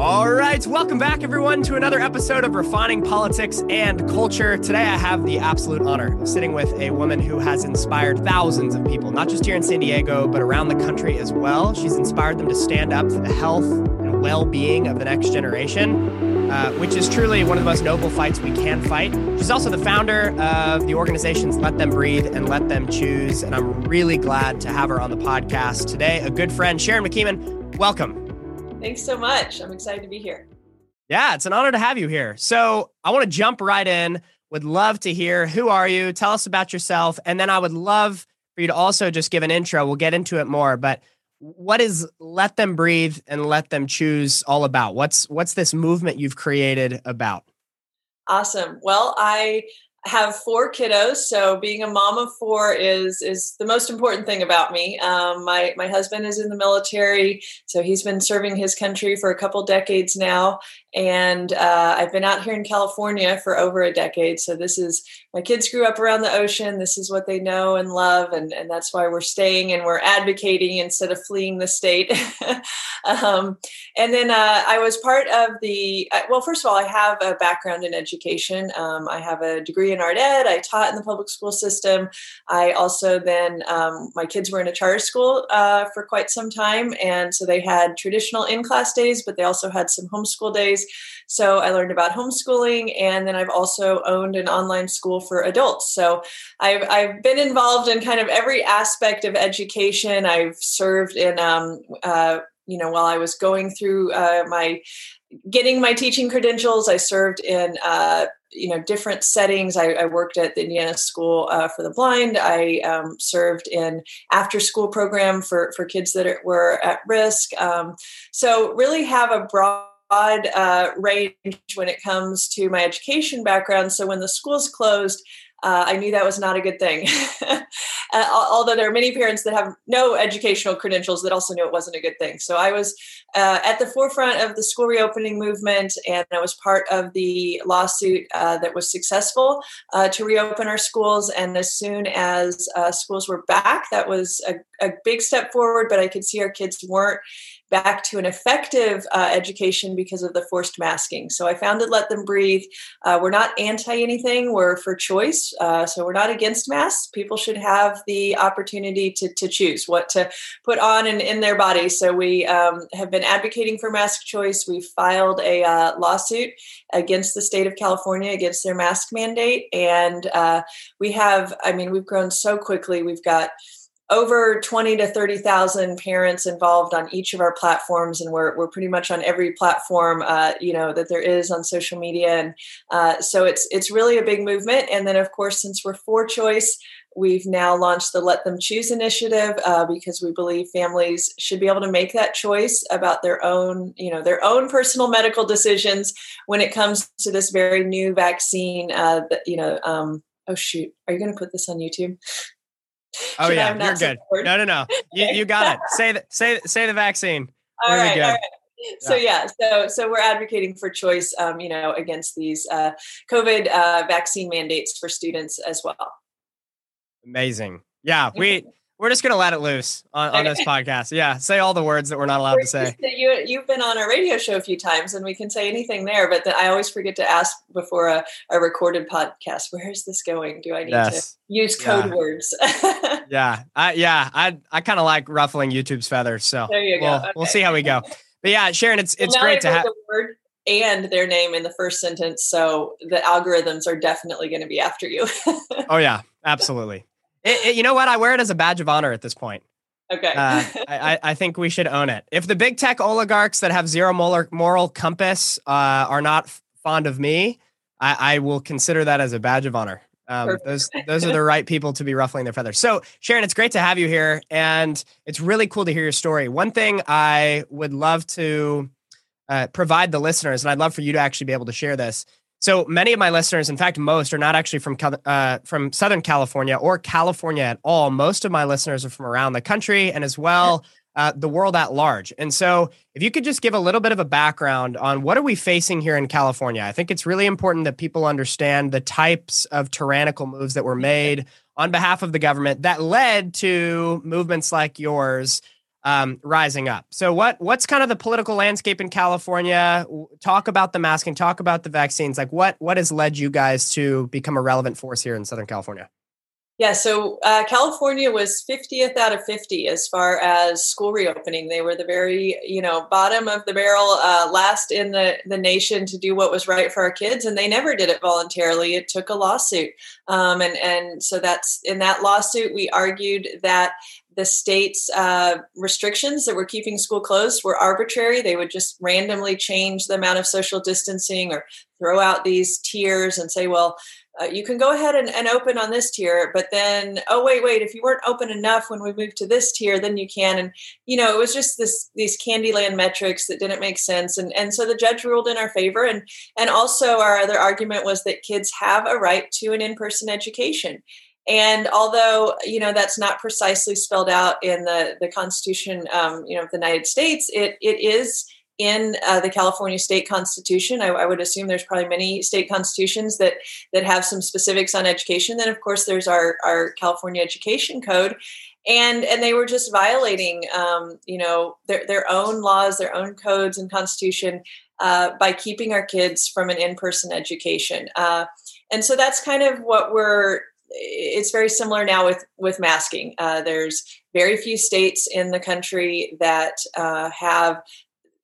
All right, welcome back, everyone, to another episode of Refining Politics and Culture. Today, I have the absolute honor of sitting with a woman who has inspired thousands of people, not just here in San Diego, but around the country as well. She's inspired them to stand up for the health and well being of the next generation, uh, which is truly one of the most noble fights we can fight. She's also the founder of the organizations Let Them Breathe and Let Them Choose. And I'm really glad to have her on the podcast today. A good friend, Sharon McKeeman, welcome. Thanks so much. I'm excited to be here. Yeah, it's an honor to have you here. So I want to jump right in. Would love to hear who are you? Tell us about yourself. And then I would love for you to also just give an intro. We'll get into it more, but what is let them breathe and let them choose all about? What's what's this movement you've created about? Awesome. Well, I have four kiddos, so being a mom of four is is the most important thing about me. Um, my my husband is in the military, so he's been serving his country for a couple decades now, and uh, I've been out here in California for over a decade. So this is my kids grew up around the ocean. This is what they know and love, and and that's why we're staying and we're advocating instead of fleeing the state. um, and then uh, I was part of the uh, well. First of all, I have a background in education. Um, I have a degree in art ed. I taught in the public school system. I also then um, my kids were in a charter school uh, for quite some time, and so they had traditional in class days, but they also had some homeschool days so I learned about homeschooling, and then I've also owned an online school for adults. So I've, I've been involved in kind of every aspect of education. I've served in, um, uh, you know, while I was going through uh, my getting my teaching credentials, I served in uh, you know different settings i, I worked at the indiana school uh, for the blind i um, served in after school program for for kids that are, were at risk um, so really have a broad broad uh, range when it comes to my education background. So when the schools closed, uh, I knew that was not a good thing. uh, although there are many parents that have no educational credentials that also knew it wasn't a good thing. So I was uh, at the forefront of the school reopening movement, and I was part of the lawsuit uh, that was successful uh, to reopen our schools. And as soon as uh, schools were back, that was a, a big step forward. But I could see our kids weren't back to an effective uh, education because of the forced masking. So I founded Let Them Breathe. Uh, we're not anti anything, we're for choice. Uh, so we're not against masks. People should have the opportunity to, to choose what to put on and in their body. So we um, have been advocating for mask choice. We've filed a uh, lawsuit against the state of California against their mask mandate. And uh, we have, I mean, we've grown so quickly. We've got over 20 to 30,000 parents involved on each of our platforms. And we're, we're pretty much on every platform, uh, you know, that there is on social media. And uh, so it's, it's really a big movement. And then of course, since we're for choice, we've now launched the Let Them Choose initiative uh, because we believe families should be able to make that choice about their own, you know, their own personal medical decisions when it comes to this very new vaccine. Uh, that you know, um, oh shoot, are you going to put this on YouTube? Oh yeah, you're good. Support? No, no, no. You, you got it. say the say say the vaccine. All right, all right. So yeah. yeah, so so we're advocating for choice, um, you know, against these uh, COVID uh, vaccine mandates for students as well. Amazing. Yeah, we we're just gonna let it loose on, on this podcast. Yeah, say all the words that we're not allowed to say. You you've been on a radio show a few times, and we can say anything there. But I always forget to ask before a, a recorded podcast. Where is this going? Do I need yes. to use code yeah. words? yeah, I yeah I I kind of like ruffling YouTube's feathers. So there you go. We'll, okay. we'll see how we go. But yeah, Sharon, it's it's well, great to have word and their name in the first sentence, so the algorithms are definitely going to be after you. oh yeah, absolutely. It, it, you know what? I wear it as a badge of honor at this point. Okay. uh, I, I think we should own it. If the big tech oligarchs that have zero moral, moral compass uh, are not fond of me, I, I, will consider that as a badge of honor. Um, those those are the right people to be ruffling their feathers. So, Sharon, it's great to have you here, and it's really cool to hear your story. One thing I would love to uh, provide the listeners, and I'd love for you to actually be able to share this, so many of my listeners, in fact, most are not actually from uh, from Southern California or California at all. Most of my listeners are from around the country and as well uh, the world at large. And so, if you could just give a little bit of a background on what are we facing here in California, I think it's really important that people understand the types of tyrannical moves that were made on behalf of the government that led to movements like yours um, rising up. So what what's kind of the political landscape in California? Talk about the masking, talk about the vaccines. Like what what has led you guys to become a relevant force here in Southern California? Yeah, so uh, California was 50th out of 50 as far as school reopening. They were the very, you know, bottom of the barrel, uh, last in the, the nation to do what was right for our kids, and they never did it voluntarily. It took a lawsuit, um, and and so that's in that lawsuit we argued that the state's uh, restrictions that were keeping school closed were arbitrary. They would just randomly change the amount of social distancing or throw out these tiers and say, well, uh, you can go ahead and, and, open on this tier, but then, oh, wait, wait, if you weren't open enough when we moved to this tier, then you can. And, you know, it was just this, these Candyland metrics that didn't make sense. And, and so the judge ruled in our favor. And, and also our other argument was that kids have a right to an in-person education. And although you know that's not precisely spelled out in the the Constitution, um, you know, of the United States, it it is in uh, the California state constitution. I, I, would assume there's probably many state constitutions that that have some specifics on education. Then, of course, there's our our California Education Code, and and they were just violating, um, you know, their their own laws, their own codes and constitution uh, by keeping our kids from an in person education. Uh, and so that's kind of what we're it's very similar now with with masking. Uh, there's very few states in the country that uh, have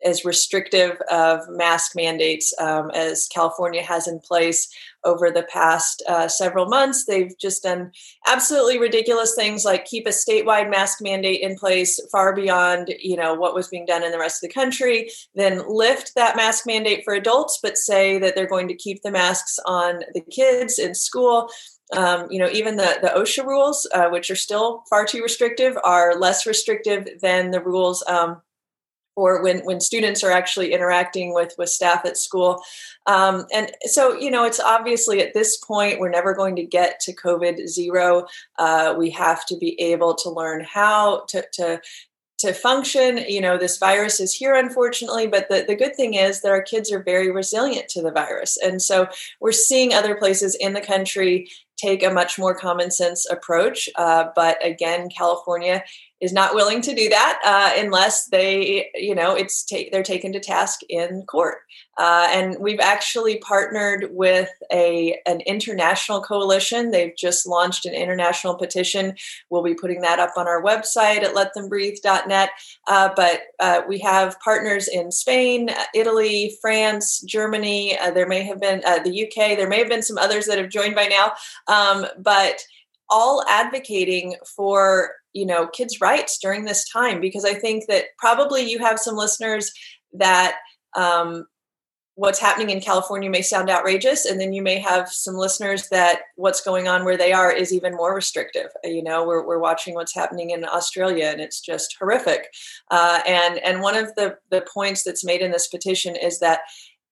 as restrictive of mask mandates um, as California has in place over the past uh, several months. They've just done absolutely ridiculous things like keep a statewide mask mandate in place far beyond you know what was being done in the rest of the country. Then lift that mask mandate for adults, but say that they're going to keep the masks on the kids in school. Um, you know, even the, the OSHA rules, uh, which are still far too restrictive, are less restrictive than the rules um, when when students are actually interacting with with staff at school. Um, and so you know it's obviously at this point we're never going to get to covid zero. Uh, we have to be able to learn how to, to to function. You know this virus is here unfortunately but the, the good thing is that our kids are very resilient to the virus. And so we're seeing other places in the country take a much more common sense approach uh, but again california is not willing to do that uh, unless they, you know, it's ta- they're taken to task in court. Uh, and we've actually partnered with a an international coalition. They've just launched an international petition. We'll be putting that up on our website at letthembreathe.net. Uh, but uh, we have partners in Spain, Italy, France, Germany. Uh, there may have been uh, the UK. There may have been some others that have joined by now. Um, but all advocating for you know kids rights during this time because i think that probably you have some listeners that um, what's happening in california may sound outrageous and then you may have some listeners that what's going on where they are is even more restrictive. You know we're, we're watching what's happening in australia and it's just horrific. Uh, and and one of the the points that's made in this petition is that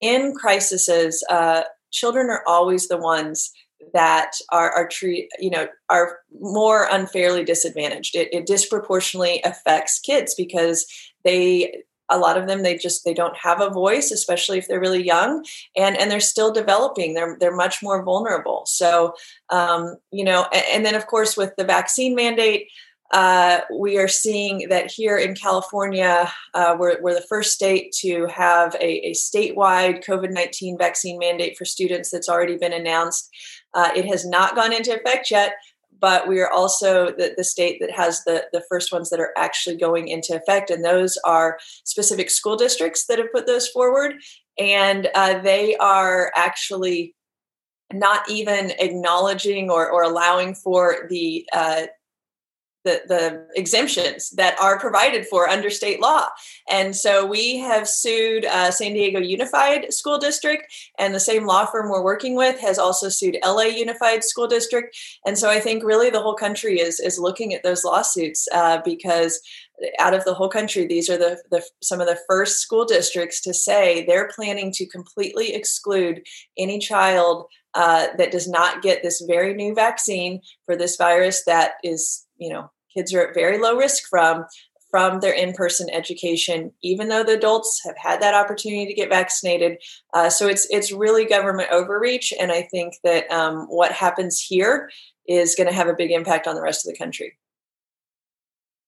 in crises uh, children are always the ones that are are treat you know are more unfairly disadvantaged. It, it disproportionately affects kids because they a lot of them they just they don't have a voice especially if they're really young and and they're still developing. They're they're much more vulnerable. So um, you know and, and, then of course with the vaccine mandate uh, we are seeing that here in California, uh, we're, we're, the first state to have a, a statewide COVID 19 vaccine mandate for students that's already been announced. Uh, it has not gone into effect yet, but we are also the, the state that has the, the first ones that are actually going into effect. And those are specific school districts that have put those forward. And uh, they are actually not even acknowledging or, or allowing for the uh, the, the exemptions that are provided for under state law. And so we have sued uh, San Diego Unified School District, and the same law firm we're working with has also sued LA Unified School District. And so I think really the whole country is, is looking at those lawsuits uh, because out of the whole country, these are the, the some of the first school districts to say they're planning to completely exclude any child uh, that does not get this very new vaccine for this virus that is you know kids are at very low risk from from their in-person education, even though the adults have had that opportunity to get vaccinated. Uh, so it's it's really government overreach, and I think that um, what happens here is going to have a big impact on the rest of the country.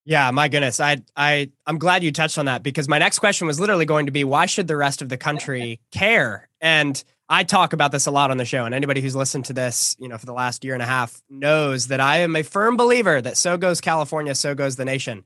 Yeah, my goodness. I I I'm glad you touched on that because my next question was literally going to be why should the rest of the country care? And I talk about this a lot on the show and anybody who's listened to this, you know, for the last year and a half knows that I am a firm believer that so goes California, so goes the nation.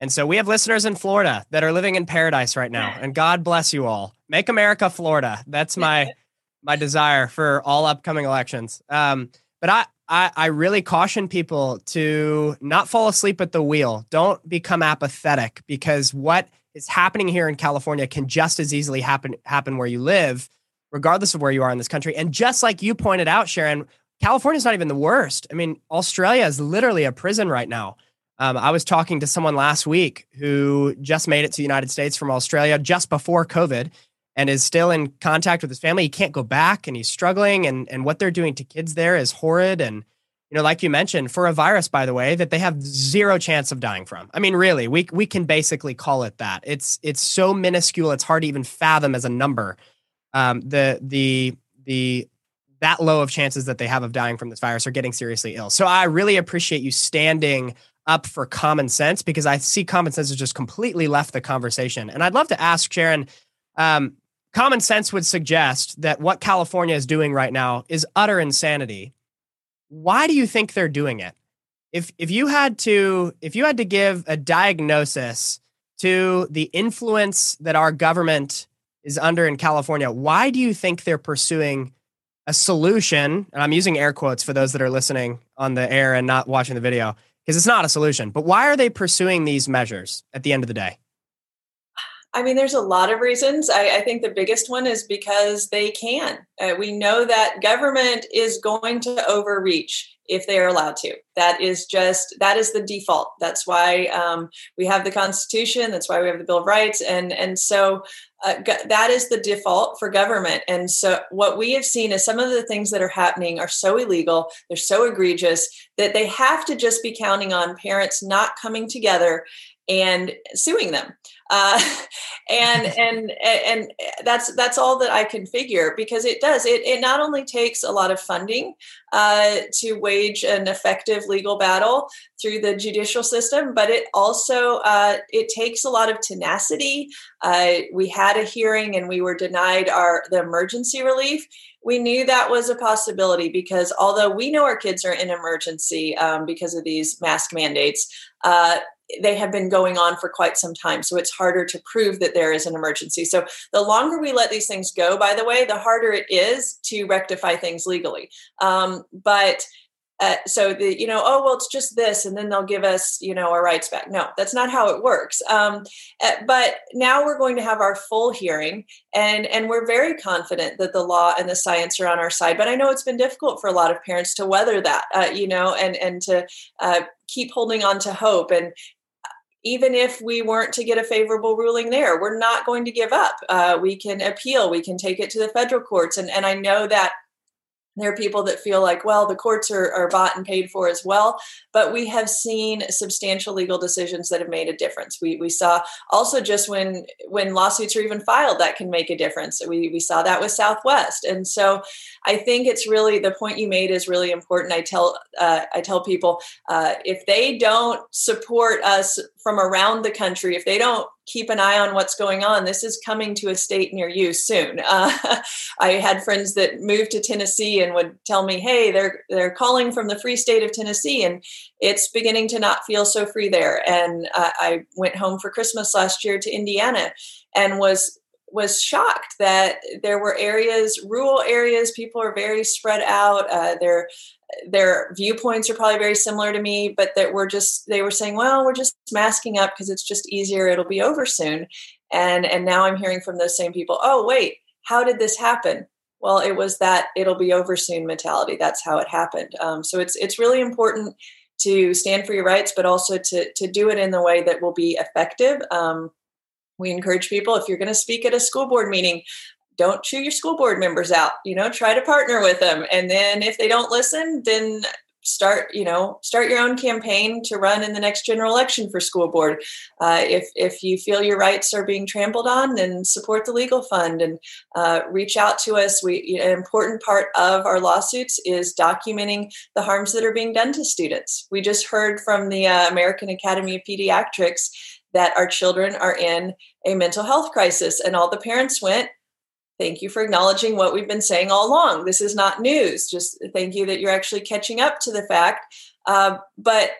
And so we have listeners in Florida that are living in paradise right now and God bless you all. Make America Florida. That's my my desire for all upcoming elections. Um, but I I, I really caution people to not fall asleep at the wheel. Don't become apathetic because what is happening here in California can just as easily happen happen where you live, regardless of where you are in this country. And just like you pointed out, Sharon, California is not even the worst. I mean, Australia is literally a prison right now. Um, I was talking to someone last week who just made it to the United States from Australia just before COVID and is still in contact with his family. He can't go back and he's struggling and and what they're doing to kids there is horrid and you know like you mentioned for a virus by the way that they have zero chance of dying from. I mean really, we we can basically call it that. It's it's so minuscule it's hard to even fathom as a number. Um, the the the that low of chances that they have of dying from this virus or getting seriously ill. So I really appreciate you standing up for common sense because I see common sense has just completely left the conversation. And I'd love to ask Sharon, um, common sense would suggest that what California is doing right now is utter insanity. Why do you think they're doing it? If if you had to if you had to give a diagnosis to the influence that our government is under in California, why do you think they're pursuing a solution? And I'm using air quotes for those that are listening on the air and not watching the video because it's not a solution. But why are they pursuing these measures at the end of the day? I mean, there's a lot of reasons. I, I think the biggest one is because they can. Uh, we know that government is going to overreach if they are allowed to. That is just that is the default. That's why um, we have the Constitution. That's why we have the Bill of Rights, and and so uh, that is the default for government. And so what we have seen is some of the things that are happening are so illegal, they're so egregious that they have to just be counting on parents not coming together and suing them uh, and and and that's that's all that I can figure because it does it it not only takes a lot of funding uh, to wage an effective legal battle through the judicial system, but it also uh, it takes a lot of tenacity. Uh, we had a hearing and we were denied our the emergency relief we knew that was a possibility because although we know our kids are in emergency um, because of these mask mandates, uh, they have been going on for quite some time. So it's harder to prove that there is an emergency. So the longer we let these things go, by the way, the harder it is to rectify things legally. Um, but uh, so the you know oh well it's just this and then they'll give us you know our rights back no that's not how it works um, uh, but now we're going to have our full hearing and and we're very confident that the law and the science are on our side but i know it's been difficult for a lot of parents to weather that uh, you know and and to uh, keep holding on to hope and even if we weren't to get a favorable ruling there, we're not going to give up. Uh, we can appeal, we can take it to the federal courts. And, and I know that there are people that feel like, well, the courts are, are bought and paid for as well. But we have seen substantial legal decisions that have made a difference. We, we saw also just when when lawsuits are even filed, that can make a difference. We, we saw that with Southwest. And so I think it's really the point you made is really important. I tell uh, I tell people uh, if they don't support us from around the country, if they don't keep an eye on what's going on. This is coming to a state near you soon. Uh, I had friends that moved to Tennessee and would tell me, "Hey, they're they're calling from the free state of Tennessee, and it's beginning to not feel so free there." And uh, I went home for Christmas last year to Indiana, and was was shocked that there were areas, rural areas, people are very spread out. Uh, their their viewpoints are probably very similar to me, but that we're just they were saying, well, we're just masking up because it's just easier. It'll be over soon. And and now I'm hearing from those same people, oh wait, how did this happen? Well, it was that it'll be over soon mentality. That's how it happened. Um, so it's it's really important to stand for your rights, but also to to do it in the way that will be effective. Um, we encourage people if you're going to speak at a school board meeting don't chew your school board members out you know try to partner with them. And then if they don't listen then start you know start your own campaign to run in the next general election for school board. Uh, if if you feel your rights are being trampled on then support the legal fund and uh, reach out to us. We an important part of our lawsuits is documenting the harms that are being done to students. We just heard from the uh, american academy of pediatrics that our children are in a mental health crisis and all the parents went thank you for acknowledging what we've been saying all along. This is not news. Just thank you that you're actually catching up to the fact. Uh, but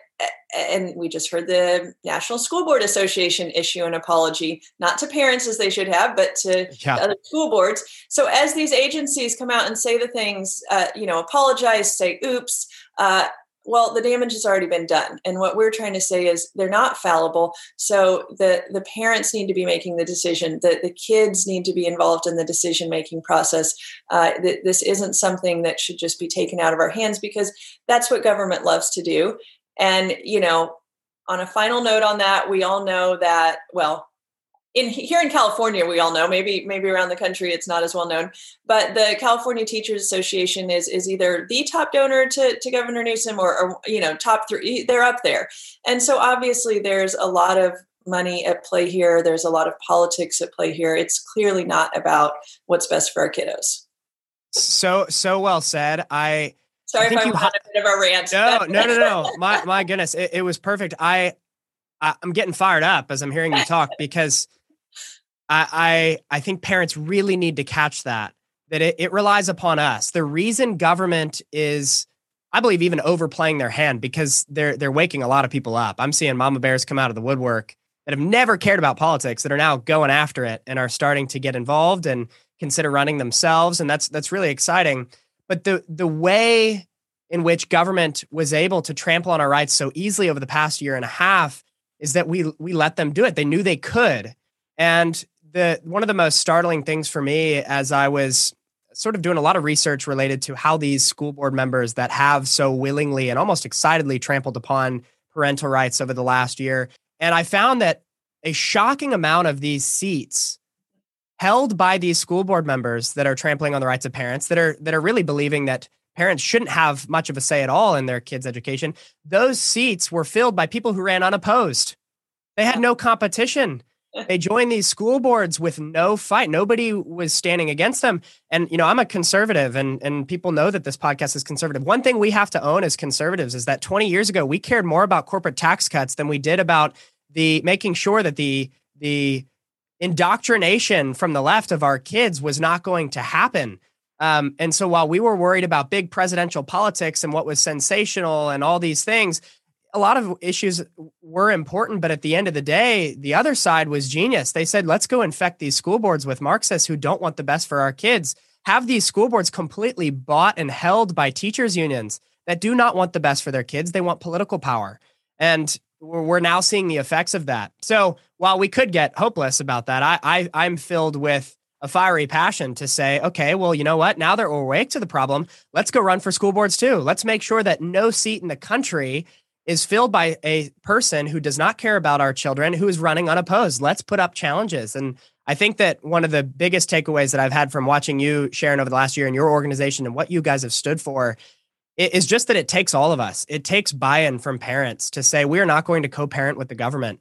and we just heard the National School Board Association issue an apology, not to parents as they should have, but to yeah. other school boards. So as these agencies come out and say the things, uh, you know, apologize, say oops, uh, well the damage has already been done and what we're trying to say is they're not fallible. So the the parents need to be making the decision that the kids need to be involved in the decision making process. Uh, th- this isn't something that should just be taken out of our hands because that's what government loves to do. And you know on a final note on that we all know that well in here in California, we all know maybe maybe around the country it's not as well known, but the California Teachers Association is is either the top donor to, to Governor Newsom or, or you know top three. They're up there, and so obviously there's a lot of money at play here. There's a lot of politics at play here. It's clearly not about what's best for our kiddos. So so well said. I sorry I if I went on a bit of a rant. No, no, no, no. My my goodness, it, it was perfect. I I'm getting fired up as I'm hearing you talk because I, I, I think parents really need to catch that, that it, it relies upon us. The reason government is, I believe, even overplaying their hand because they're they're waking a lot of people up. I'm seeing mama bears come out of the woodwork that have never cared about politics that are now going after it and are starting to get involved and consider running themselves. And that's that's really exciting. But the the way in which government was able to trample on our rights so easily over the past year and a half is that we we let them do it. They knew they could. And the one of the most startling things for me as I was sort of doing a lot of research related to how these school board members that have so willingly and almost excitedly trampled upon parental rights over the last year. And I found that a shocking amount of these seats held by these school board members that are trampling on the rights of parents that are that are really believing that parents shouldn't have much of a say at all in their kids' education, those seats were filled by people who ran unopposed. They had no competition they joined these school boards with no fight. Nobody was standing against them. And you know, I'm a conservative and and people know that this podcast is conservative. One thing we have to own as conservatives is that 20 years ago we cared more about corporate tax cuts than we did about the making sure that the the indoctrination from the left of our kids was not going to happen. Um, and so while we were worried about big presidential politics and what was sensational and all these things, a lot of issues were important, but at the end of the day, the other side was genius. They said, let's go infect these school boards with Marxists who don't want the best for our kids. Have these school boards completely bought and held by teachers' unions that do not want the best for their kids. They want political power. And we're now seeing the effects of that. So while we could get hopeless about that, I, I I'm filled with a fiery passion to say, okay, well, you know what? Now that we're awake to the problem, let's go run for school boards too. Let's make sure that no seat in the country is filled by a person who does not care about our children, who is running unopposed. Let's put up challenges. And I think that one of the biggest takeaways that I've had from watching you, Sharon, over the last year and your organization and what you guys have stood for is just that it takes all of us. It takes buy in from parents to say, we are not going to co parent with the government.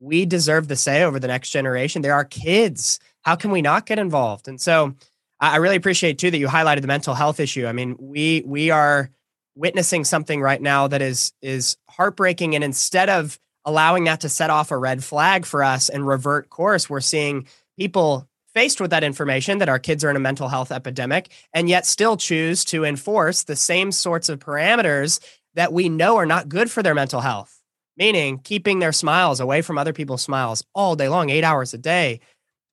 We deserve the say over the next generation. There are kids. How can we not get involved? And so I really appreciate too that you highlighted the mental health issue. I mean, we we are witnessing something right now that is is heartbreaking. And instead of allowing that to set off a red flag for us and revert course we're seeing people faced with that information that our kids are in a mental health epidemic and yet still choose to enforce the same sorts of parameters that we know are not good for their mental health meaning keeping their smiles away from other people's smiles all day long 8 hours a day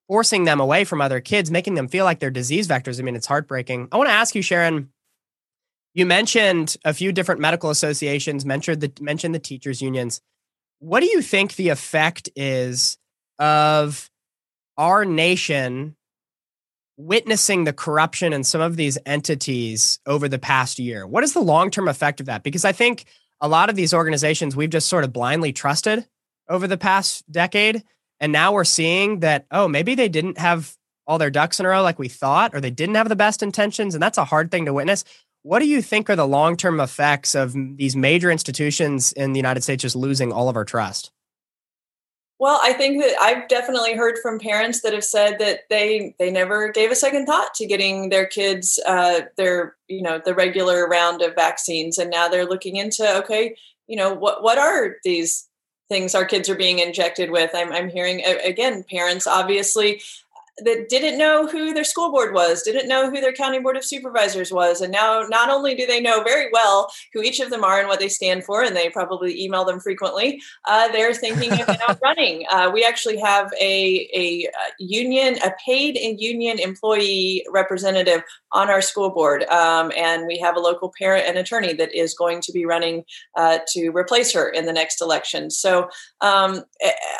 forcing them away from other kids making them feel like they're disease vectors. I mean it's heartbreaking. I want to ask you sharon you mentioned a few different medical associations, mentioned the mentioned the teachers unions. What do you think the effect is of our nation witnessing the corruption in some of these entities over the past year? What is the long-term effect of that? Because I think a lot of these organizations we've just sort of blindly trusted over the past decade. And now we're seeing that, oh, maybe they didn't have all their ducks in a row like we thought, or they didn't have the best intentions. And that's a hard thing to witness. What do you think are the long term effects of these major institutions in the United States just losing all of our trust? Well, I think that I've definitely heard from parents that have said that they they never gave a second thought to getting their kids uh, their you know the regular round of vaccines, and now they're looking into okay, you know what what are these things our kids are being injected with? I'm I'm hearing again parents obviously that didn't know who their school board was, didn't know who their county board of supervisors was, and now not only do they know very well who each of them are and what they stand for, and they probably email them frequently, uh, they're thinking of now running. Uh, we actually have a a uh, union, a paid and union employee representative on our school board, um, and we have a local parent and attorney that is going to be running uh, to replace her in the next election. So um,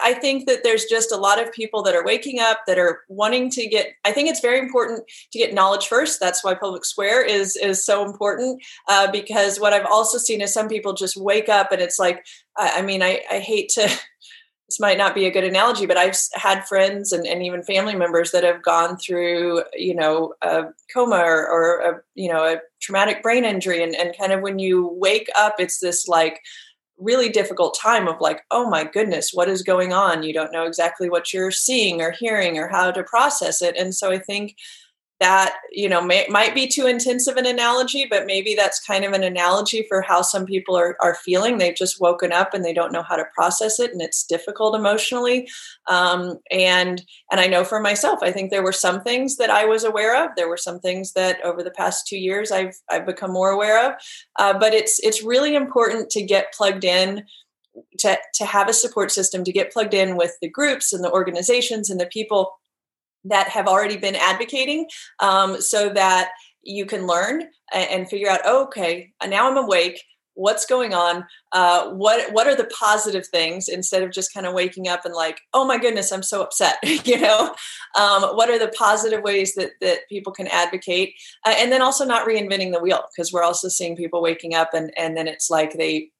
I think that there's just a lot of people that are waking up that are wanting to get i think it's very important to get knowledge first that's why public square is is so important uh, because what i've also seen is some people just wake up and it's like i, I mean I, I hate to this might not be a good analogy, but I've had friends and, and even family members that have gone through, you know, a coma or, or a, you know, a traumatic brain injury. And, and kind of when you wake up, it's this like really difficult time of like, oh my goodness, what is going on? You don't know exactly what you're seeing or hearing or how to process it. And so I think that you know may, might be too intensive an analogy but maybe that's kind of an analogy for how some people are, are feeling. They've just woken up and they don't know how to process it and it's difficult emotionally. Um, and and i know for myself i think there were some things that i was aware of. There were some things that over the past two years i've i've become more aware of. Uh, but it's it's really important to get plugged in to to have a support system to get plugged in with the groups and the organizations and the people that have already been advocating um, so that you can learn and, figure out oh, okay now i'm awake. What's going on? Uh, what what are the positive things? instead of just kind of waking up and like oh my goodness i'm so upset you know? Um, what are the positive ways that that people can advocate? Uh, and then also not reinventing the wheel because we're also seeing people waking up and and then it's like they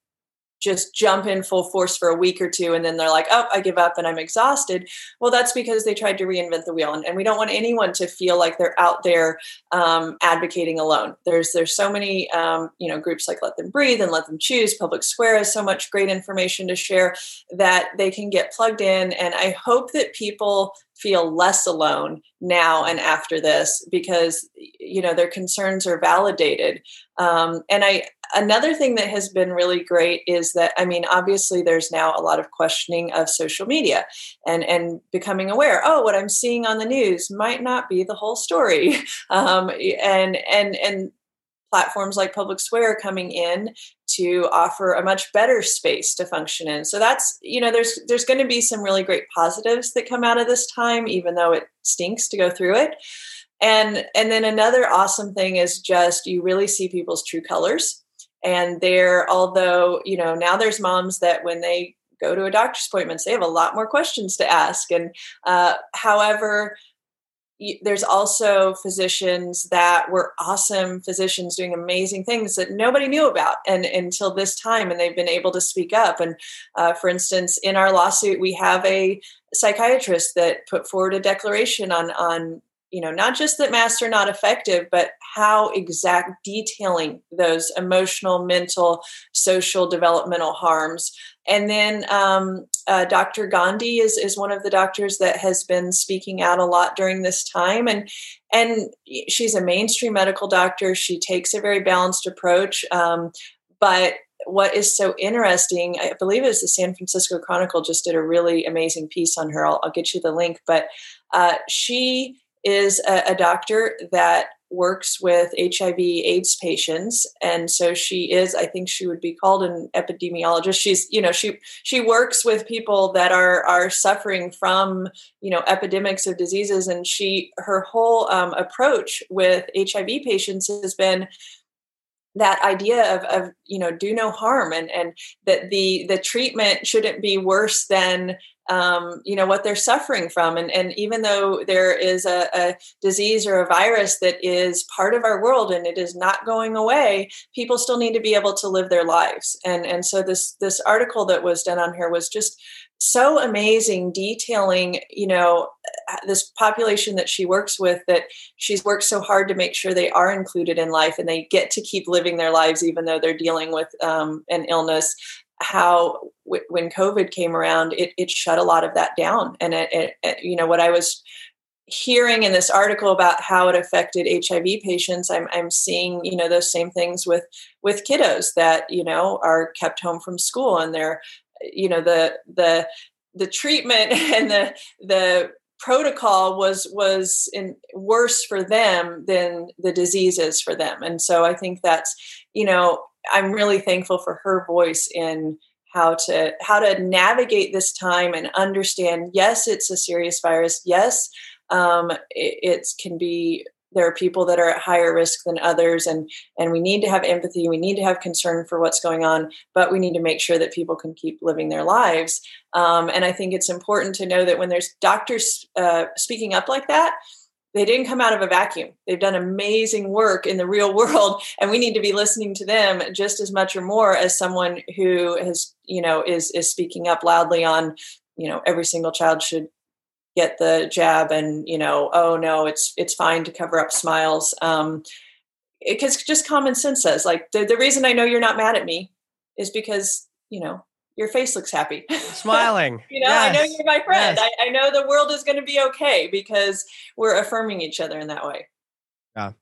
just jump in full force for a week or two and then they're like oh i give up and i'm exhausted. Well that's because they tried to reinvent the wheel and, and we don't want anyone to feel like they're out there um, advocating alone. There's there's so many um, you know groups like let them breathe and let them choose public square has so much great information to share that they can get plugged in and i hope that people feel less alone now and after this because you know their concerns are validated. Um, and i another thing that has been really great is that i mean obviously there's now a lot of questioning of social media and and becoming aware oh what i'm seeing on the news might not be the whole story. Um, and and and platforms like public square coming in to offer a much better space to function in. So that's you know there's there's going to be some really great positives that come out of this time even though it stinks to go through it. And and then another awesome thing is just you really see people's true colors. And there although you know now there's moms that when they go to a doctor's appointments they have a lot more questions to ask. And uh, however there's also physicians that were awesome physicians doing amazing things that nobody knew about and until this time and they've been able to speak up. And uh, for instance in our lawsuit we have a psychiatrist that put forward a declaration on on you know not just that masks are not effective but how exact detailing those emotional mental social developmental harms. And then um, uh, dr gandhi is, is one of the doctors that has been speaking out a lot during this time. And and she's a mainstream medical doctor. She takes a very balanced approach. Um, but what is so interesting, I believe it was the San Francisco Chronicle just did a really amazing piece on her. I'll, I'll get you the link, but uh, she is a, a doctor that works with HIV AIDS patients. And so she is I think she would be called an epidemiologist. She's you know she she works with people that are are suffering from you know epidemics of diseases. And she her whole um, approach with HIV patients has been that idea of, of you know do no harm and and that the the treatment shouldn't be worse than um, you know what they're suffering from. And, and even though there is a, a, disease or a virus that is part of our world and it is not going away people still need to be able to live their lives. And and so this this article that was done on here was just so amazing detailing you know uh, this population that she works with that she's worked so hard to make sure they are included in life and they get to keep living their lives even though they're dealing with um, an illness how w- when covid came around it, it shut a lot of that down. And it, it, it you know what i was hearing in this article about how it affected HIV patients, I'm I'm seeing you know those same things with with kiddos that you know are kept home from school and they're you know the the the treatment and the the protocol was was in worse for them than the diseases for them. And so i think that's you know i'm really thankful for her voice in how to how to navigate this time and understand yes it's a serious virus yes um, it, it can be there are people that are at higher risk than others and and we need to have empathy we need to have concern for what's going on but we need to make sure that people can keep living their lives. Um, and i think it's important to know that when there's doctors uh, speaking up like that they didn't come out of a vacuum. They've done amazing work in the real world and we need to be listening to them just as much or more as someone who has you know is is speaking up loudly on you know every single child should get the jab and you know oh no it's it's fine to cover up smiles. Um because just common sense says like the, the reason i know you're not mad at me is because you know your face looks happy smiling you know yes. i know you're my friend yes. I, I know the world is going to be okay because we're affirming each other in that way yeah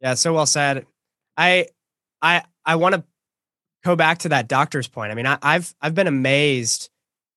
yeah so well said i i i want to go back to that doctor's point i mean I, i've i've been amazed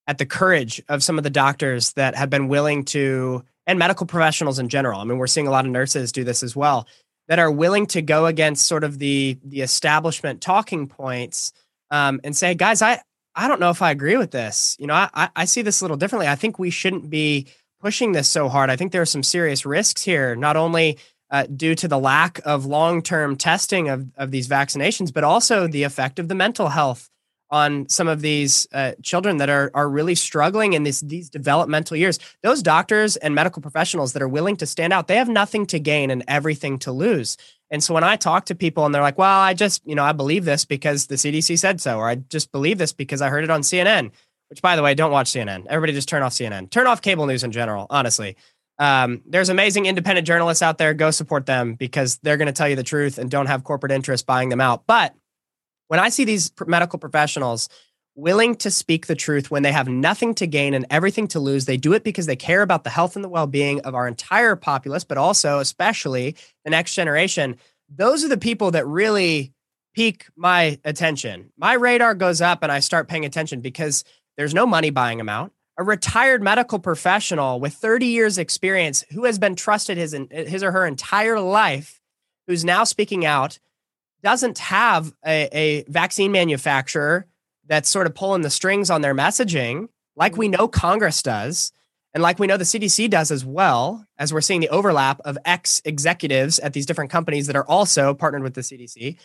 at the courage of some of the doctors that have been willing to, and medical professionals in general. I mean, we're seeing a lot of nurses do this as well, that are willing to go against sort of the the establishment talking points um, and say, guys, I I don't know if I agree with this. You know, I I see this a little differently. I think we shouldn't be pushing this so hard. I think there are some serious risks here, not only uh, due to the lack of long term testing of, of these vaccinations, but also the effect of the mental health on some of these uh, children that are are really struggling in this these developmental years. Those doctors and medical professionals that are willing to stand out, they have nothing to gain and everything to lose. And so when I talk to people and they're like, "Well, I just, you know, I believe this because the CDC said so or I just believe this because I heard it on CNN." Which by the way, don't watch CNN. Everybody just turn off CNN. Turn off cable news in general, honestly. Um, there's amazing independent journalists out there. Go support them because they're going to tell you the truth and don't have corporate interests buying them out. But when I see these medical professionals willing to speak the truth when they have nothing to gain and everything to lose, they do it because they care about the health and the well being of our entire populace, but also, especially, the next generation. Those are the people that really pique my attention. My radar goes up and I start paying attention because there's no money buying them out. A retired medical professional with 30 years experience who has been trusted his his or her entire life who's now speaking out doesn't have a, a vaccine manufacturer that's sort of pulling the strings on their messaging, like we know Congress does, and like we know the CDC does as well, as we're seeing the overlap of ex executives at these different companies that are also partnered with the CDC.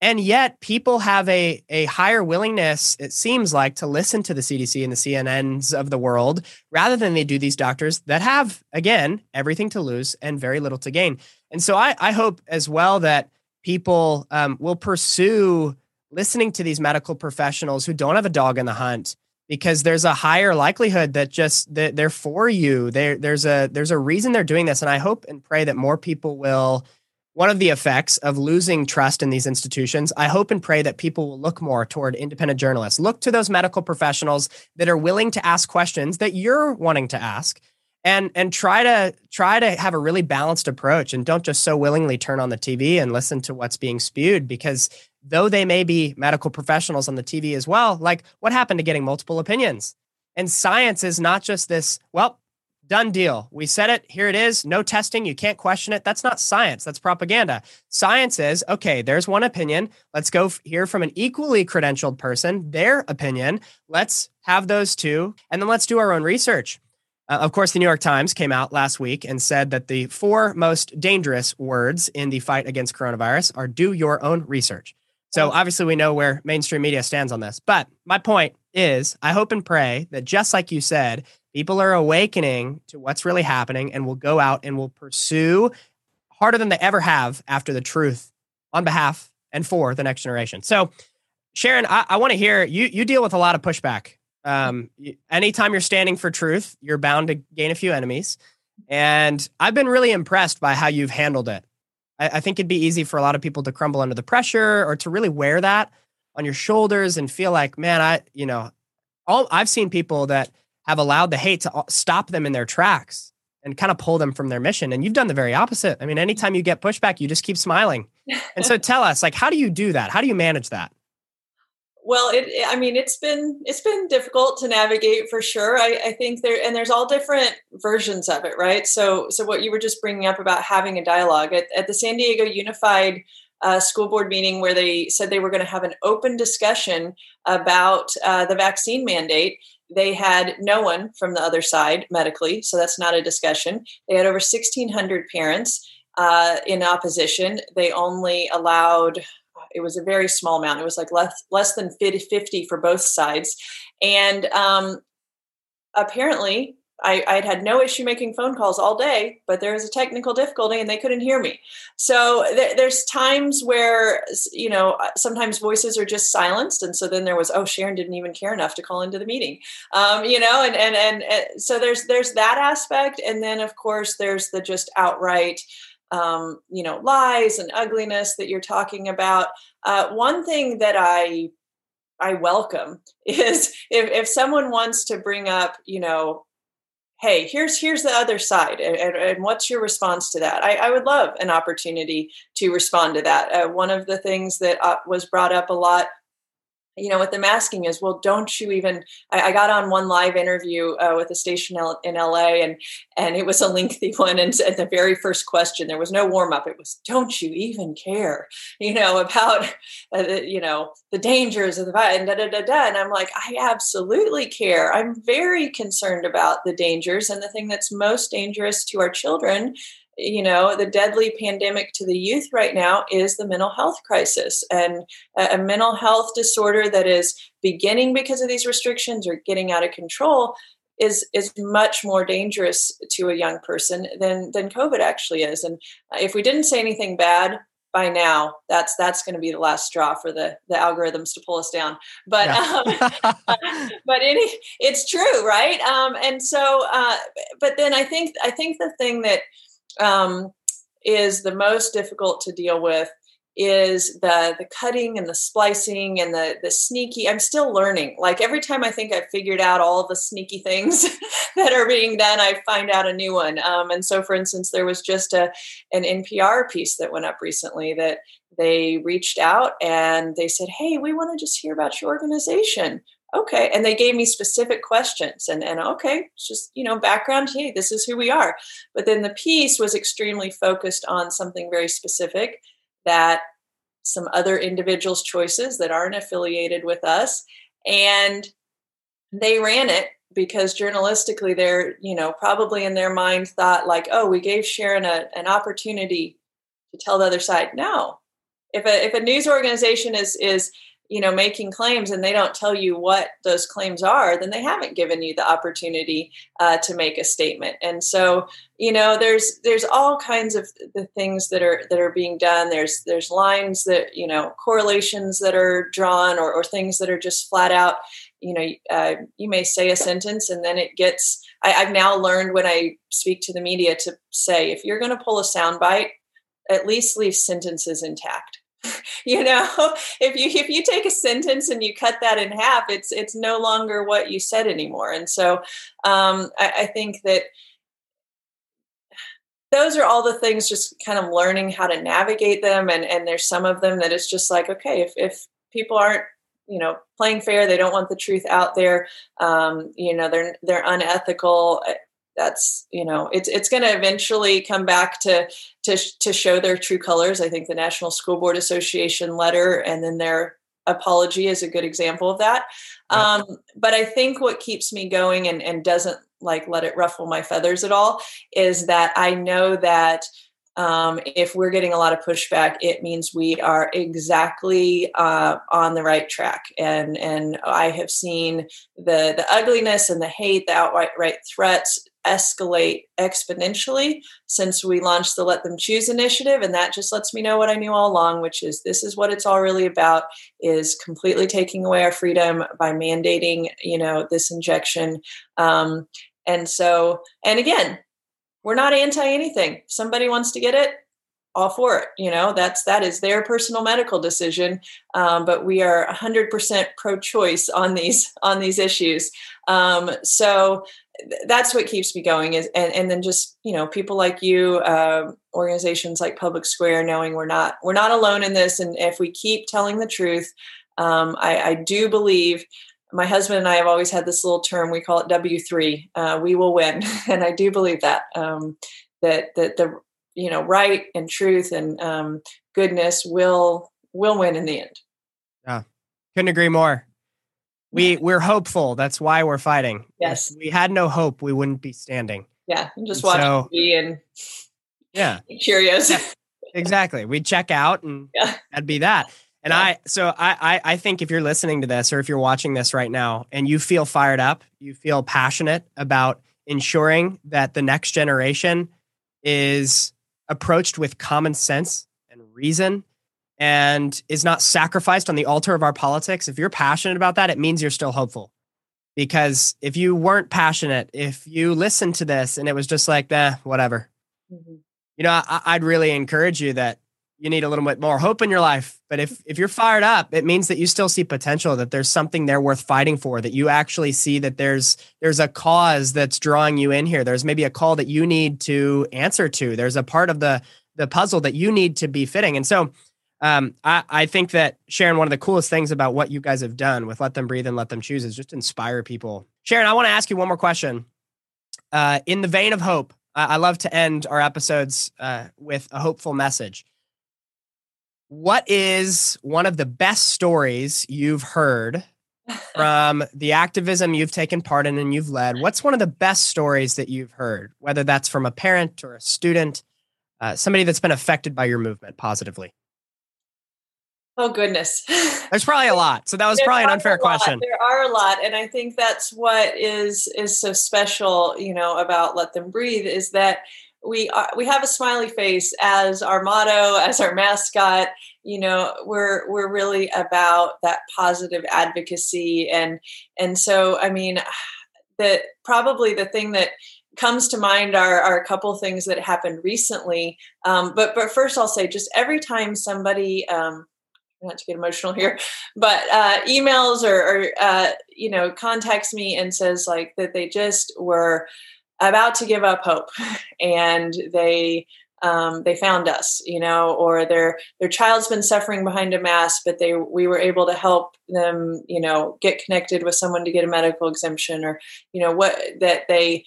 And yet, people have a, a higher willingness, it seems like, to listen to the CDC and the CNNs of the world rather than they do these doctors that have, again, everything to lose and very little to gain. And so I, I hope as well that people um, will pursue listening to these medical professionals who don't have a dog in the hunt because there's a higher likelihood that just that they're for you. There, there's a there's a reason they're doing this, and I hope and pray that more people will. One of the effects of losing trust in these institutions, I hope and pray that people will look more toward independent journalists. Look to those medical professionals that are willing to ask questions that you're wanting to ask and and try to try to have a really balanced approach and don't just so willingly turn on the TV and listen to what's being spewed because though they may be medical professionals on the TV as well like what happened to getting multiple opinions? And science is not just this well done deal. We said it here it is no testing you can't question it. That's not science that's propaganda. Science is okay there's one opinion let's go hear from an equally credentialed person their opinion let's have those two and then let's do our own research. Uh, of course, the New York Times came out last week and said that the four most dangerous words in the fight against coronavirus are do your own research. So obviously, we know where mainstream media stands on this. But my point is, I hope and pray that just like you said, people are awakening to what's really happening and will go out and will pursue harder than they ever have after the truth on behalf and for the next generation. So, Sharon, I, I want to hear you. You deal with a lot of pushback Um, anytime you're standing for truth, you're bound to gain a few enemies. And I've been really impressed by how you've handled it. I, I think it'd be easy for a lot of people to crumble under the pressure or to really wear that on your shoulders and feel like, man, I, you know, all I've seen people that have allowed the hate to stop them in their tracks and kind of pull them from their mission. And you've done the very opposite. I mean, anytime you get pushback, you just keep smiling. And so tell us, like, how do you do that? How do you manage that? Well, it, I mean, it's been it's been difficult to navigate for sure. I, I think there and there's all different versions of it, right? So, so what you were just bringing up about having a dialogue at, at the San Diego Unified uh, school board meeting where they said they were going to have an open discussion about uh, the vaccine mandate. They had no one from the other side medically, so that's not a discussion. They had over 1,600 parents uh, in opposition. They only allowed it was a very small amount. It was like less less than 50 for both sides, and um, apparently I, I'd had no issue making phone calls all day, but there was a technical difficulty and they couldn't hear me. So th- there's times where, you know, uh, sometimes voices are just silenced. And so then there was, oh, Sharon didn't even care enough to call into the meeting, um, you know, and, and, and, and so there's, there's that aspect. And then of course there's the just outright, um, you know, lies and ugliness that you're talking about. Uh, one thing that I I welcome is if, if someone wants to bring up, you know, hey here's here's the other side and, and, what's your response to that I, I, would love an opportunity to respond to that uh, one of the things that uh, was brought up a lot you know, with the masking is, well, don't you even? I, I got on one live interview uh, with a station in LA, and and it was a lengthy one. And at the very first question, there was no warm up. It was, "Don't you even care?" You know about, uh, you know, the dangers of the and da da da da. And I'm like, I absolutely care. I'm very concerned about the dangers, and the thing that's most dangerous to our children you know the deadly pandemic to the youth right now is the mental health crisis. And a, mental health disorder that is beginning because of these restrictions or getting out of control is is much more dangerous to a young person than than covid actually is. And if we didn't say anything bad by now that's that's going to be the last straw for the the algorithms to pull us down. But yeah. um, but any it's true right? Um, and so uh, but then i think i think the thing that um, is the most difficult to deal with is the the cutting and the splicing and the the sneaky i'm still learning. Like every time i think i've figured out all the sneaky things that are being done i find out a new one. Um, and so for instance there was just a an npr piece that went up recently that they reached out and they said hey we want to just hear about your organization okay and they gave me specific questions and and okay it's just you know background hey this is who we are. But then the piece was extremely focused on something very specific that some other individuals choices that aren't affiliated with us and they ran it because journalistically they're you know probably in their mind thought like oh we gave sharon a, an opportunity to tell the other side. No. If a if a news organization is is you know making claims and they don't tell you what those claims are then they haven't given you the opportunity uh, to make a statement. And so you know there's there's all kinds of the things that are that are being done. There's there's lines that you know correlations that are drawn or, or things that are just flat out you know uh, you may say a sentence and then it gets I, i've now learned when i speak to the media to say if you're going to pull a soundbite at least leave sentences intact you know if you if you take a sentence and you cut that in half it's it's no longer what you said anymore. And so um, I, I think that those are all the things just kind of learning how to navigate them. And and there's some of them that it's just like okay if if people aren't you know playing fair they don't want the truth out there um, you know they're they're unethical that's you know it's it's going to eventually come back to to to show their true colors. I think the national school board association letter and then their apology is a good example of that. Um, but i think what keeps me going and and doesn't like let it ruffle my feathers at all is that i know that um, if we're getting a lot of pushback, it means we are exactly uh, on the right track. And and I have seen the the ugliness and the hate, the outright threats escalate exponentially since we launched the Let Them Choose initiative. And that just lets me know what I knew all along, which is this is what it's all really about is completely taking away our freedom by mandating, you know, this injection. Um, and so, and again, we're not anti anything. somebody wants to get it, all for it you know that's that is their personal medical decision um, but we are 100% pro-choice on these on these issues um, so that's what keeps me going is and, and then just you know people like you uh, organizations like public square knowing we're not we're not alone in this and if we keep telling the truth um, I, I, do believe my husband and i have always had this little term we call it w3 uh, we will win and i do believe that um, that that the you know right and truth and um, goodness will will win in the end. Yeah. Couldn't agree more we we're hopeful. That's why we're fighting. Yes. if we had no hope we wouldn't be standing. Yeah and just watch so, TV and yeah. curious. Yeah, exactly. We'd check out and yeah. that'd be that. And yeah. I, so I, I, I think if you're listening to this or if you're watching this right now and you feel fired up, you feel passionate about ensuring that the next generation is approached with common sense and reason and is not sacrificed on the altar of our politics, if you're passionate about that, it means you're still hopeful. Because if you weren't passionate, if you listened to this and it was just like, eh, whatever, mm-hmm. you know, I, would really encourage you that you need a little bit more hope in your life. But if if you're fired up, it means that you still see potential, that there's something there worth fighting for, that you actually see that there's there's a cause that's drawing you in here. There's maybe a call that you need to answer to. There's a part of the the puzzle that you need to be fitting. And so um, I, I think that Sharon, one of the coolest things about what you guys have done with Let Them Breathe and Let Them Choose is just inspire people. Sharon, I want to ask you one more question. Uh, in the vein of hope, I love to end our episodes uh, with a hopeful message what is one of the best stories you've heard from the activism you've taken part in and you've led? What's one of the best stories that you've heard, whether that's from a parent or a student, uh, somebody that's been affected by your movement positively? Oh goodness. There's probably a lot. So that was probably an unfair question. There are a lot and I think that's what is is so special, you know, about let them breathe is that we are, we have a smiley face as our motto, as our mascot. You know, we're we're really about that positive advocacy, and and so I mean, that probably the thing that comes to mind are, are a couple things that happened recently. Um, but but first, I'll say just every time somebody. Um, not to get emotional here, but uh, emails or, or uh, you know contacts me and says like that they just were about to give up hope and they um, they found us you know or their their child's been suffering behind a mask but they we were able to help them you know get connected with someone to get a medical exemption or you know what that they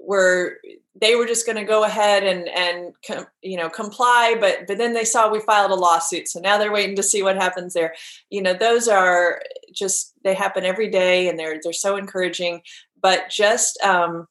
were they were just going to go ahead and and com, you know comply but but then they saw we filed a lawsuit so now they're waiting to see what happens there. You know those are just they happen every day and they're they're so encouraging but just um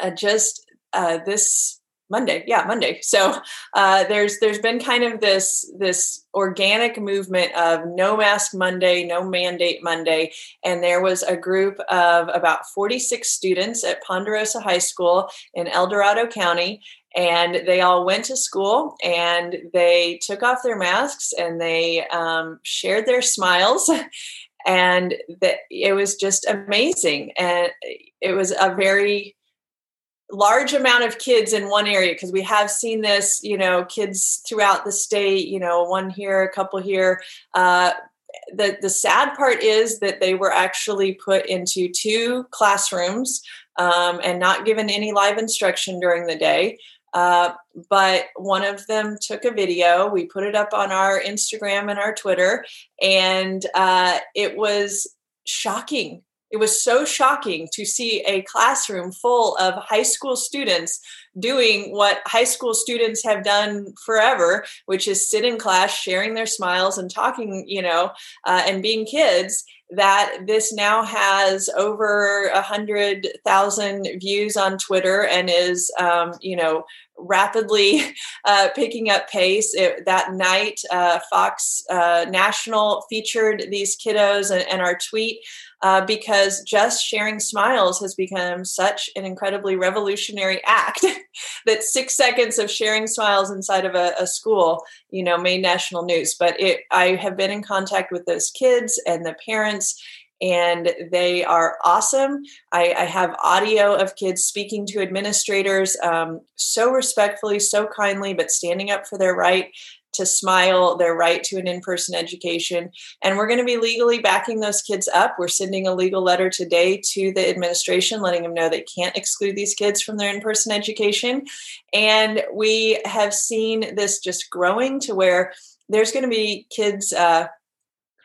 uh, just uh, this Monday, yeah, Monday. So uh, there's there's been kind of this this organic movement of no mask Monday, no mandate Monday, and there was a group of about 46 students at Ponderosa High School in El Dorado County, and they all went to school and they took off their masks and they um, shared their smiles. And it was just amazing, and it was a very large amount of kids in one area because we have seen this you know kids throughout the state you know one here a couple here. Uh, the the sad part is that they were actually put into two classrooms um, and not given any live instruction during the day. Uh, but one of them took a video. We put it up on our instagram and our twitter and uh, it was shocking it was so shocking to see a classroom full of high school students doing what high school students have done forever, which is sit in class, sharing their smiles and talking, you know, uh, and being kids. That this now has over a hundred thousand views on Twitter and is, um, you know, rapidly uh, picking up pace. It, that night, uh, Fox uh, National featured these kiddos, and, and our tweet uh, because just sharing smiles has become such an incredibly revolutionary act that six seconds of sharing smiles inside of a, a school, you know, made national news. But it, I have been in contact with those kids and the parents and they are awesome. I, I, have audio of kids speaking to administrators um, so respectfully, so kindly, but standing up for their right to smile, their right to an in person education. And we're going to be legally backing those kids up. We're sending a legal letter today to the administration, letting them know they can't exclude these kids from their in person education. And we have seen this just growing to where there's going to be kids. Uh,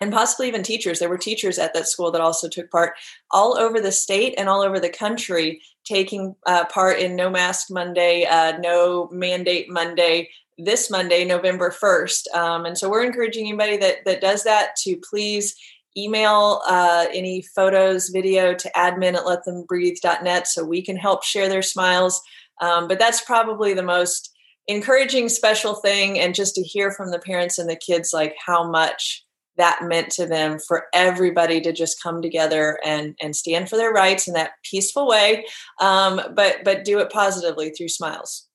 and possibly even teachers. There were teachers at that school that also took part all over the state and all over the country, taking uh, part in No Mask Monday, uh, No Mandate Monday, this Monday, November 1st. Um, and so we're encouraging anybody that, that does that to please email uh, any photos, video to admin at letthembreathe.net so we can help share their smiles. Um, but that's probably the most encouraging special thing. And just to hear from the parents and the kids, like how much that meant to them for everybody to just come together and and stand for their rights in that peaceful way um, but but do it positively through smiles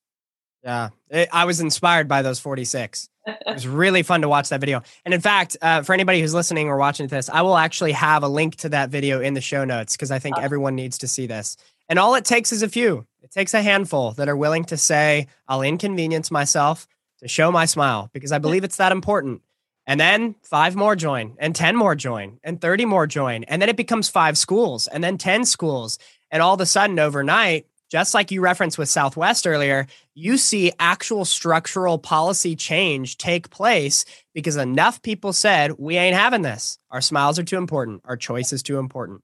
yeah, it, I was inspired by those 46. it was really fun to watch that video. And in fact, uh, for anybody who's listening or watching this, I will actually have a link to that video in the show notes because I think everyone needs to see this. And all it takes is a few. It takes a handful that are willing to say, I'll inconvenience myself to show my smile because I believe it's that important. And then five more join, and 10 more join, and 30 more join. And then it becomes five schools, and then 10 schools. And all of a sudden, overnight, just like you referenced with Southwest earlier, you see actual structural policy change take place because enough people said, we ain't having this. Our smiles are too important. Our choice is too important.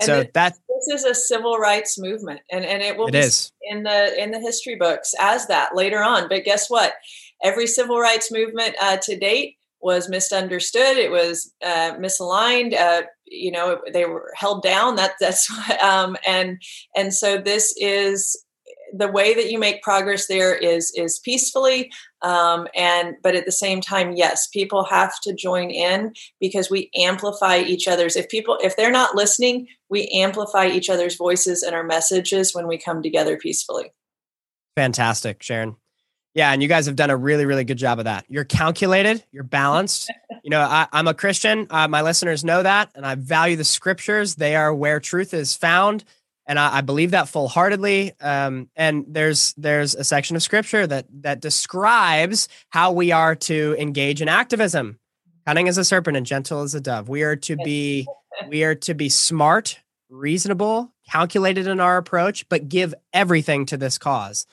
And so this, that this is a civil rights movement and, and it will it be is. in the in the history books as that later on. But guess what? Every civil rights movement uh, to date was misunderstood. It was uh, misaligned. Uh, you know, they were held down. That that's um, and and so this is the way that you make progress. There is is peacefully, um, and but at the same time, yes, people have to join in because we amplify each other's. If people if they're not listening, we amplify each other's voices and our messages when we come together peacefully. Fantastic, Sharon. Yeah, and you guys have done a really, really good job of that. You're calculated, you're balanced. you know, I, am a Christian. Uh, my listeners know that, and I value the scriptures. They are where truth is found, and I, I believe that full heartedly. Um, and there's there's a section of scripture that that describes how we are to engage in activism. Cunning as a serpent and gentle as a dove. We are to be we are to be smart, reasonable, calculated in our approach, but give everything to this cause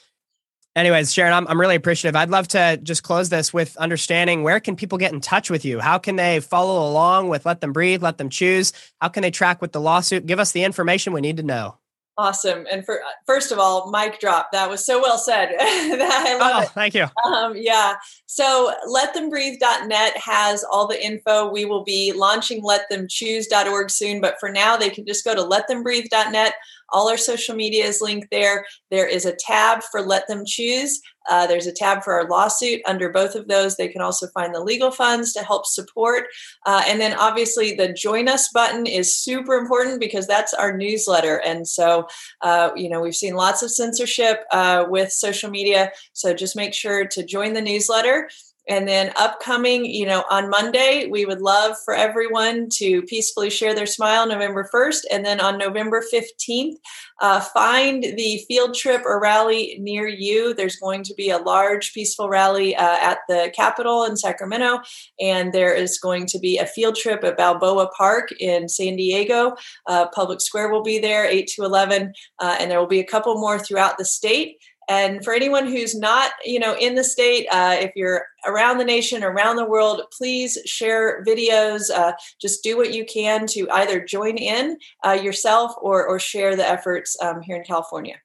anyways sharon I'm, I'm really appreciative i'd love to just close this with understanding where can people get in touch with you how can they follow along with let them breathe let them choose how can they track with the lawsuit give us the information we need to know Awesome. And for first of all, mic drop. That was so well said. I love oh, it. Thank you. Um, yeah. So letthembreathe.net has all the info. We will be launching letthemchoose.org soon, but for now they can just go to letthembreathe.net. All our social media is linked there. There is a tab for Let Them Choose. Uh, there's a tab for our lawsuit. Under both of those, they can also find the legal funds to help support. Uh, and then obviously, the Join Us button is super important because that's our newsletter. And so, uh, you know, we've seen lots of censorship uh, with social media. So just make sure to join the newsletter. And then upcoming, you know, on Monday, we would love for everyone to peacefully share their smile November 1st. And then on November 15th, uh, find the field trip or rally near you. There's going to be a large peaceful rally uh, at the Capitol in Sacramento. And there is going to be a field trip at Balboa Park in San Diego. Uh, Public Square will be there, 8 to 11. Uh, and there will be a couple more throughout the state. And for anyone who's not, you know, in the state, uh, if you're around the nation, around the world, please share videos. Uh, just do what you can to either join in uh, yourself or or share the efforts um, here in California.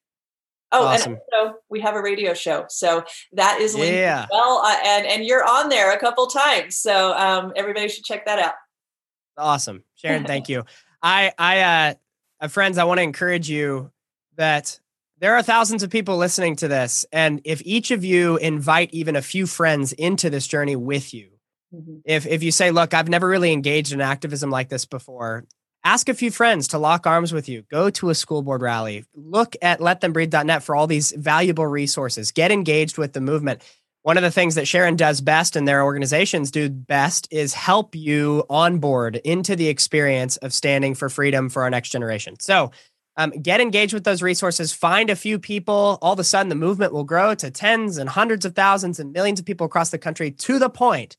Oh, awesome. and also we have a radio show, so that is linked yeah. well, uh, and and you're on there a couple times, so um, everybody should check that out. Awesome, Sharon. thank you. I I uh, friends, I want to encourage you that there are thousands of people listening to this. And if each of you invite even a few friends into this journey with you, mm-hmm. if, if you say, look, I've never really engaged in activism like this before, ask a few friends to lock arms with you. Go to a school board rally. Look at letthembreathe.net for all these valuable resources. Get engaged with the movement. One of the things that Sharon does best and their organizations do best is help you onboard into the experience of standing for freedom for our next generation. So, um, get engaged with those resources. Find a few people. All of a sudden, the movement will grow to tens and hundreds of thousands and millions of people across the country to the point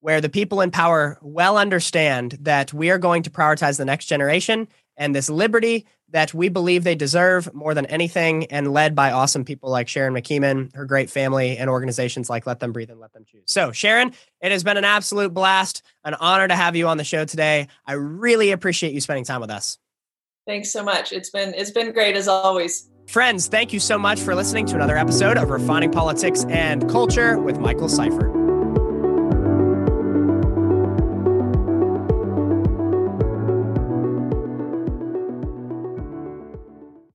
where the people in power well understand that we are going to prioritize the next generation and this liberty that we believe they deserve more than anything, and led by awesome people like Sharon McKeeman, her great family, and organizations like Let Them Breathe and Let Them Choose. So, Sharon, it has been an absolute blast, an honor to have you on the show today. I really appreciate you spending time with us. Thanks so much. It's been it's been great as always. Friends, thank you so much for listening to another episode of Refining Politics and Culture with Michael Seifert.